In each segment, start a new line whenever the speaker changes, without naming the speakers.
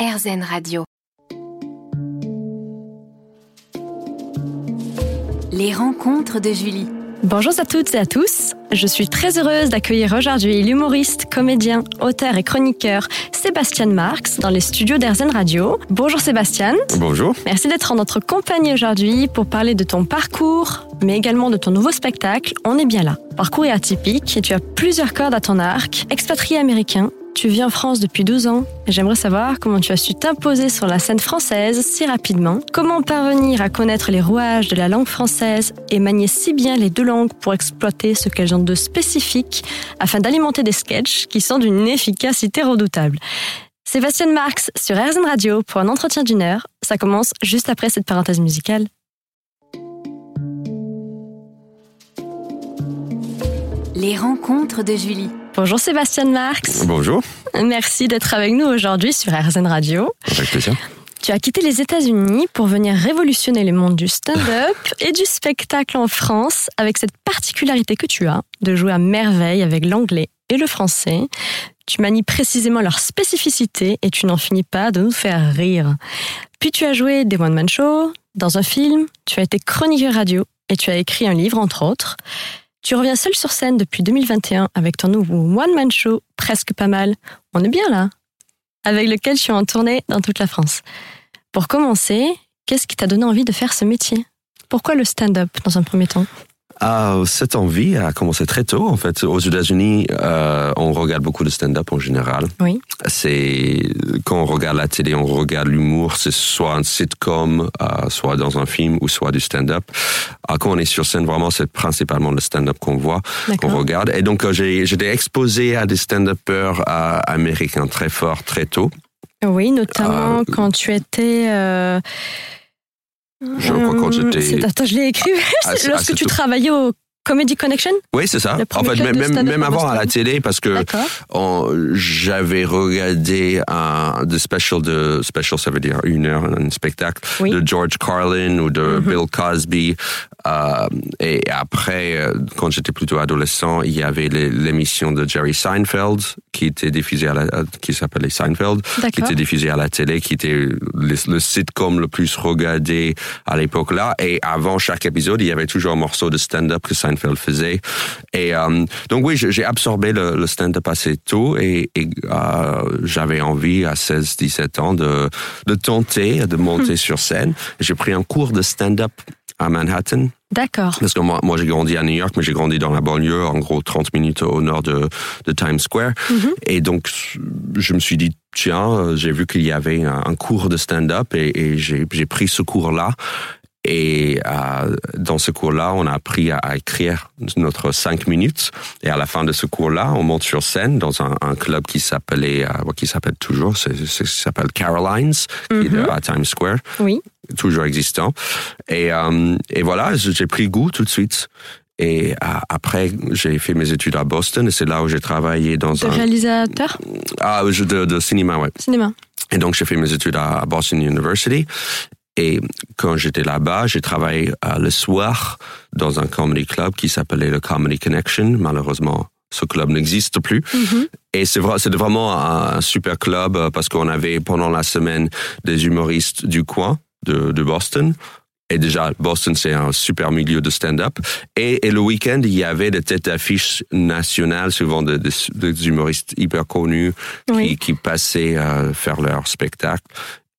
RZN Radio. Les rencontres de Julie.
Bonjour à toutes et à tous. Je suis très heureuse d'accueillir aujourd'hui l'humoriste, comédien, auteur et chroniqueur Sébastien Marx dans les studios d'Airzen Radio. Bonjour Sébastien.
Bonjour.
Merci d'être en notre compagnie aujourd'hui pour parler de ton parcours, mais également de ton nouveau spectacle. On est bien là. Parcours est atypique et tu as plusieurs cordes à ton arc. Expatrié américain, tu vis en France depuis 12 ans j'aimerais savoir comment tu as su t'imposer sur la scène française si rapidement, comment parvenir à connaître les rouages de la langue française et manier si bien les deux langues pour exploiter ce qu'elles ont de spécifique afin d'alimenter des sketchs qui sont d'une efficacité redoutable. Sébastien Marx sur RZN Radio pour un entretien d'une heure. Ça commence juste après cette parenthèse musicale.
Les rencontres de Julie.
Bonjour Sébastien Marx.
Bonjour.
Merci d'être avec nous aujourd'hui sur RZN Radio.
Avec plaisir.
Tu as quitté les États-Unis pour venir révolutionner le monde du stand-up et du spectacle en France avec cette particularité que tu as de jouer à merveille avec l'anglais et le français. Tu manies précisément leur spécificité et tu n'en finis pas de nous faire rire. Puis tu as joué des one-man shows, dans un film, tu as été chroniqueur radio et tu as écrit un livre entre autres. Tu reviens seul sur scène depuis 2021 avec ton nouveau one-man show, presque pas mal. On est bien là. Avec lequel tu es en tournée dans toute la France. Pour commencer, qu'est-ce qui t'a donné envie de faire ce métier? Pourquoi le stand-up dans un premier temps?
Cette envie a commencé très tôt. En fait, aux États-Unis, euh, on regarde beaucoup de stand-up en général.
Oui.
C'est quand on regarde la télé, on regarde l'humour. C'est soit un sitcom, euh, soit dans un film, ou soit du stand-up. Ah, quand on est sur scène, vraiment, c'est principalement le stand-up qu'on voit, qu'on regarde. Et donc, euh, j'ai j'étais exposé à des stand-uppers euh, américains très forts, très tôt.
Oui, notamment
Ah,
quand tu étais.
Je crois quand
hum,
j'étais-
c'est- Attends, je l'ai écrit.
Ah, ah,
Lorsque tu travaillais au Comedy Connection?
Oui, c'est ça. En fait, même, même, avant à la télé, parce que j'avais regardé un de special de special, ça veut dire une heure, un spectacle
Oui.
de George Carlin ou de
Mhm.
Bill Cosby. Euh, et après, euh, quand j'étais plutôt adolescent, il y avait l'émission de Jerry Seinfeld qui était diffusée à la, qui s'appelait Seinfeld, qui était diffusée à la télé, qui était le, le sitcom le plus regardé à l'époque là. Et avant chaque épisode, il y avait toujours un morceau de stand-up que Seinfeld faisait. Et euh, donc oui, j'ai absorbé le, le stand-up assez tôt et, et, euh, j'avais envie à 16-17 ans de, de tenter de monter sur scène. J'ai pris un cours de stand-up à Manhattan.
D'accord.
Parce que moi, moi j'ai grandi à New York, mais j'ai grandi dans la banlieue, en gros 30 minutes au nord de, de Times Square.
Mhm.
Et donc, je me suis dit, tiens, euh, j'ai vu qu'il y avait un, un cours de stand-up et, et j'ai pris ce cours-là. Et euh, dans ce cours-là, on a appris à, à écrire notre cinq minutes. Et à la fin de ce cours-là, on monte sur scène dans un, un club qui s'appelait, euh, qui s'appelle toujours, c'est, s'appelle Carolines, qui est de- à Times Square
Oui.
Toujours existant. Et, euh, et voilà, j'ai pris goût tout de suite. Et euh, après, j'ai fait mes études à Boston et c'est là où j'ai travaillé dans
De
un...
réalisateur?
Ah, de, de cinéma, ouais.
cinéma.
Et donc, j'ai fait mes études à Boston University. Et quand j'étais là-bas, j'ai travaillé euh, le soir dans un comedy club qui s'appelait le Comedy Connection. Malheureusement, ce club n'existe plus.
Mhm.
Et c'est vrai, c'était vraiment un, super club parce qu'on avait pendant la semaine des humoristes du coin de, de Boston. Et déjà, Boston, c'est un super milieu de stand-up. Et, et le week-end, il y avait des têtes d'affiche nationales, souvent des, des, des humoristes hyper connus
Oui.
qui, qui passaient euh, faire leur spectacle.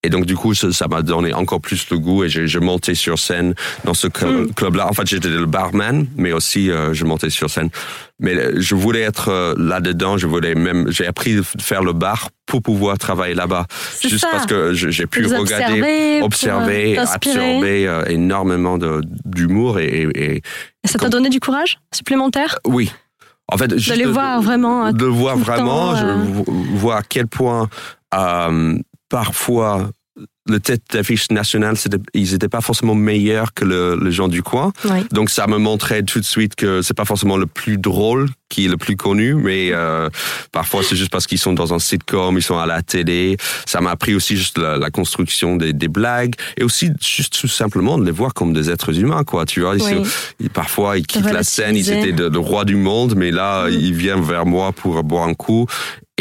Et donc, du coup, ça m'a donné encore plus le goût et je montais sur scène dans ce cl-
Mm.
club-là. En fait, j'étais le barman, mais aussi euh, je montais sur scène. Mais euh, je voulais être euh, là-dedans, je voulais même, j'ai appris de faire le bar pour pouvoir travailler là-bas.
C'est
Juste
ça.
parce que j'ai pu
Vous
regarder,
observer, euh,
absorber euh, énormément de- d'humour et, et- et-
ça t'a donné du courage supplémentaire?
Oui. En fait, juste
les voir vraiment,
de voir vraiment,
temps,
je
euh.
vo- vois à quel point euh, parfois le tête d'affiche nationale, c'était- ils n'étaient pas forcément meilleurs que le, les gens du coin.
Oui.
Donc ça me montrait tout de suite que c'est pas forcément le plus drôle qui est le plus connu, mais euh, parfois c'est juste parce qu'ils sont dans un sitcom, ils sont à la télé. Ça m'a appris aussi juste la, la construction des, des blagues et aussi juste tout simplement de les voir comme des êtres humains, quoi. Tu vois, ils
Oui.
se- ils- parfois ils quittent la scène, ils étaient le roi du monde, mais là
Mm.
ils viennent vers moi pour boire un coup.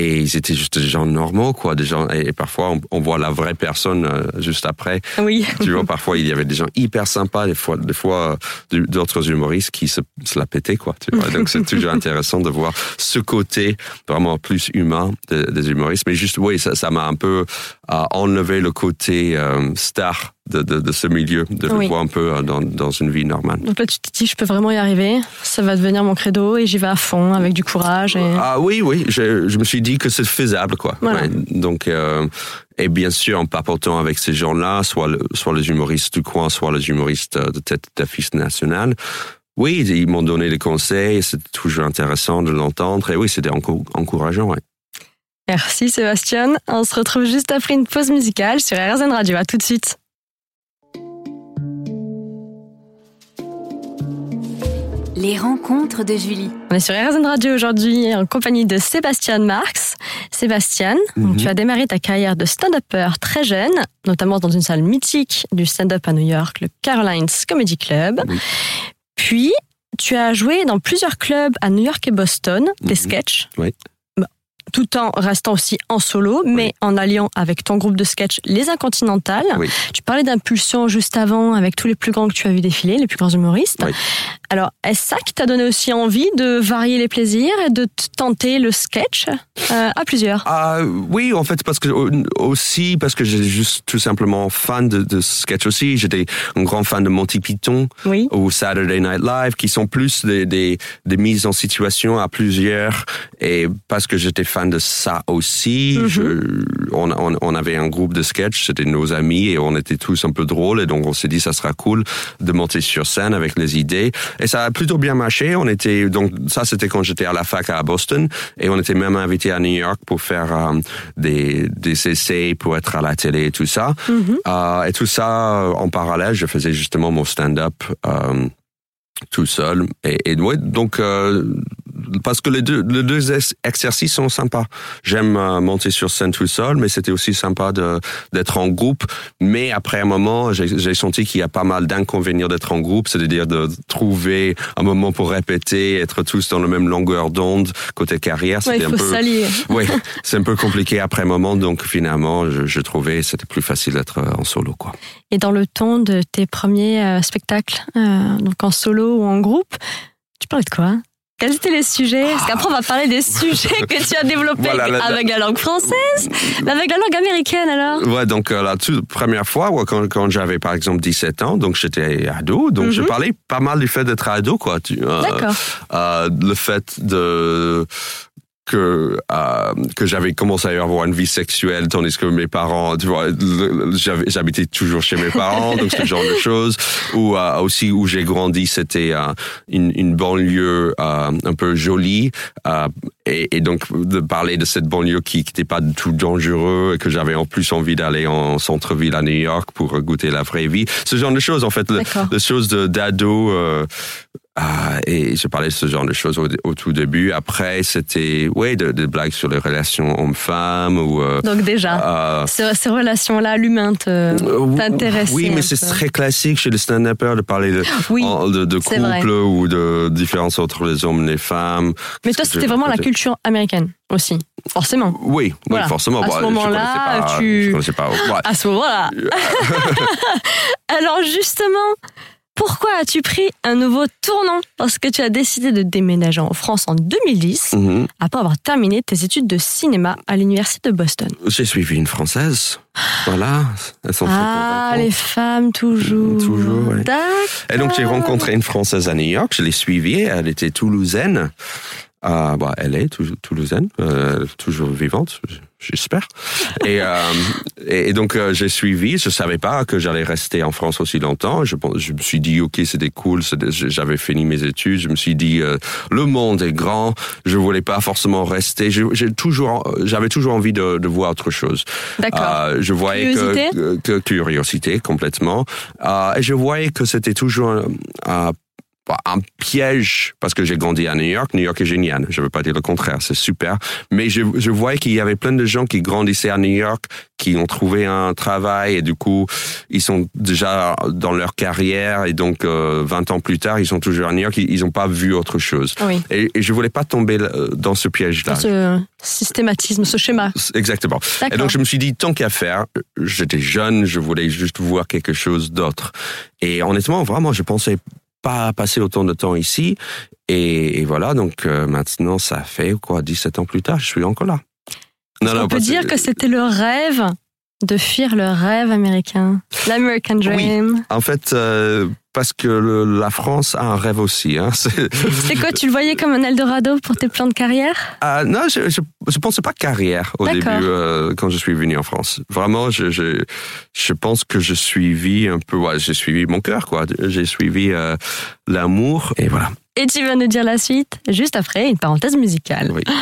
Et ils étaient juste des gens normaux, quoi, des gens. Et parfois, on, on voit la vraie personne euh, juste après.
Oui.
Tu vois, parfois, il y avait des gens hyper sympas, des fois, des fois euh, d'autres humoristes qui se, se la pétaient, quoi. Tu vois. Donc, c'est toujours intéressant de voir ce côté vraiment plus humain des, des humoristes. Mais juste, oui, ça, ça m'a un peu euh, enlevé le côté euh, star de, de, de, ce milieu, de
Oui.
le voir un peu euh, dans, dans une vie normale.
Donc là, tu te dis, je peux vraiment y arriver. Ça va devenir mon credo et j'y vais à fond avec du courage. Et...
Ah oui, oui, je, je me suis dit que c'est faisable, quoi.
Voilà.
Ouais, donc, euh, et bien sûr, en papotant avec ces gens-là, soit, le- soit les humoristes du coin, soit les humoristes euh, de tête d'affiche nationale, oui, ils m'ont donné des conseils, c'est toujours intéressant de l'entendre, et oui, c'était encou- encourageant, ouais.
Merci Sébastien. On se retrouve juste après une pause musicale sur RZN Radio. À tout de suite.
Les rencontres de Julie.
On est sur RZN Radio aujourd'hui en compagnie de Sébastien Marx. Sébastien, donc
Mhm.
tu as démarré ta carrière de stand-upper très jeune, notamment dans une salle mythique du stand-up à New York, le Carolines Comedy Club.
Oui.
Puis, tu as joué dans plusieurs clubs à New York et Boston, des
Mhm.
sketchs.
Oui.
Tout en restant aussi en solo, mais en alliant avec ton groupe de sketch Les Incontinentales.
Oui.
Tu parlais d'impulsion juste avant avec tous les plus grands que tu as vu défiler, les plus grands humoristes.
Oui.
Alors, est-ce ça qui t'a donné aussi envie de varier les plaisirs et de tenter le sketch euh, à plusieurs?
Ah oui, en fait, parce que aussi parce que j'ai juste tout simplement fan de, de sketch aussi. J'étais un grand fan de Monty Python ou Saturday Night Live, qui sont plus des, des, des mises en situation à plusieurs. Et parce que j'étais fan de ça aussi,
Mhm.
je- on, on, on avait un groupe de sketch, c'était nos amis et on était tous un peu drôles. Et donc on s'est dit ça sera cool de monter sur scène avec les idées. Et ça a plutôt bien marché. On était donc ça c'était quand j'étais à la fac à Boston et on était même invité à New York pour faire euh, des, des essais pour être à la télé et tout ça.
Mhm.
Euh, et tout ça en parallèle, je faisais justement mon stand-up euh, tout seul. Et, et ouais, donc parce que les deux, les deux ex- exercices sont sympas. J'aime euh, monter sur scène tout seul, mais c'était aussi sympa d'être en groupe. Mais après un moment, j'ai senti qu'il y a pas mal d'inconvénients d'être en groupe, c'est-à-dire de trouver un moment pour répéter, être tous dans la même longueur d'onde côté carrière.
Ouais,
C'était
il
un
faut
peu
s'allier.
oui, c'est un peu compliqué après un moment, donc finalement, je, je trouvais que c'était plus facile d'être euh, en solo, quoi.
Et dans le ton de tes premiers euh, spectacles, euh, donc en solo ou en groupe, tu parlais de quoi? Quels étaient les sujets Parce qu'après, on va parler des sujets que tu as développés
Voilà, la-
avec la langue française, mais avec la langue américaine alors
Ouais, donc euh, la toute première fois, ouais, quand, quand j'avais par exemple 17 ans, donc j'étais ado, donc je
Mhm.
parlais pas mal du fait d'être ado, quoi. Tu, euh,
D'accord.
euh, le fait de que euh, que j'avais commencé à avoir une vie sexuelle tandis que mes parents tu vois j'habitais toujours chez mes parents donc ce genre de choses. Ou euh, aussi où j'ai grandi c'était euh, une, une banlieue euh, un peu jolie euh, et, et donc de parler de cette banlieue qui n'était pas du tout dangereux et que j'avais en plus envie d'aller en centre-ville à New York pour goûter la vraie vie. Ce genre de choses en fait le, de choses d'ado euh, ah, et je parlais de ce genre de choses au, au tout début. Après, c'était ouais, des de blagues sur les relations hommes-femmes ou. euh,
Donc déjà,
euh,
ces, ces relations-là, l'humain
euh,
t'intéressait
Oui, mais c'est très classique chez les stand-uppers de parler de,
Oui,
de, de couple
vrai.
ou de différence entre les hommes et les femmes.
mais toi, c'était vraiment la culture américaine aussi, forcément.
Oui,
Voilà.
oui, forcément.
À ce
Bah,
moment-là, tu-
Je connaissais pas. ouais.
À ce moment-là. Alors justement, pourquoi as-tu pris un nouveau tournant Parce que tu as décidé de déménager en France en 2010,
Mhm.
après avoir terminé tes études de cinéma à l'université de Boston?
J'ai suivi une française. Voilà. Elles sont
Ah, les femmes toujours.
Toujours, ouais.
D'accord.
Et donc j'ai rencontré une Française à New York, je l'ai suivie, elle était toulousaine. Ah, bah, elle est tou- toulousaine, euh, toujours vivante, j'espère. Et, euh, et, donc euh, j'ai suivi, je savais pas que j'allais rester en France aussi longtemps. Je, je me suis dit, ok, c'était cool, j'avais fini mes études, je me suis dit, euh, le monde est grand, je voulais pas forcément rester. J'ai toujours, j'avais toujours envie de, de voir autre chose.
D'accord.
Je voyais
Curiosité?
que, que, que curiosité complètement. Euh, et je voyais que c'était toujours euh, un piège parce que j'ai grandi à New York. New York est génial. Je veux pas dire le contraire. C'est super. Mais je, je voyais qu'il y avait plein de gens qui grandissaient à New York, qui ont trouvé un travail et du coup, ils sont déjà dans leur carrière et donc euh, 20 ans plus tard, ils sont toujours à New York. Ils n'ont pas vu autre chose.
Oui.
Et, et je voulais pas tomber euh, dans ce piège-là.
Dans ce systématisme, ce schéma.
Exactement. Et donc je me suis dit tant qu'à faire, j'étais jeune, je voulais juste voir quelque chose d'autre. Et honnêtement, vraiment, je pensais pas passer autant de temps ici. Et, et voilà, donc euh, maintenant, ça fait quoi, 17 ans plus tard, je suis encore là. Non,
On peut dire que c'était le rêve de fuir le rêve américain, l'American Dream?
En fait, euh, parce que le- la France a un rêve aussi. Hein. C'est-
quoi, tu le voyais comme un Eldorado pour tes plans de carrière?
Ah, non, je, je pensais pas carrière au début euh, quand je suis venu en France. Vraiment, je, je, je pense que je suivi un peu, ouais, j'ai suivi mon cœur, quoi. J'ai suivi euh, l'amour et voilà.
Et tu vas nous dire la suite juste après une parenthèse musicale.
Oui.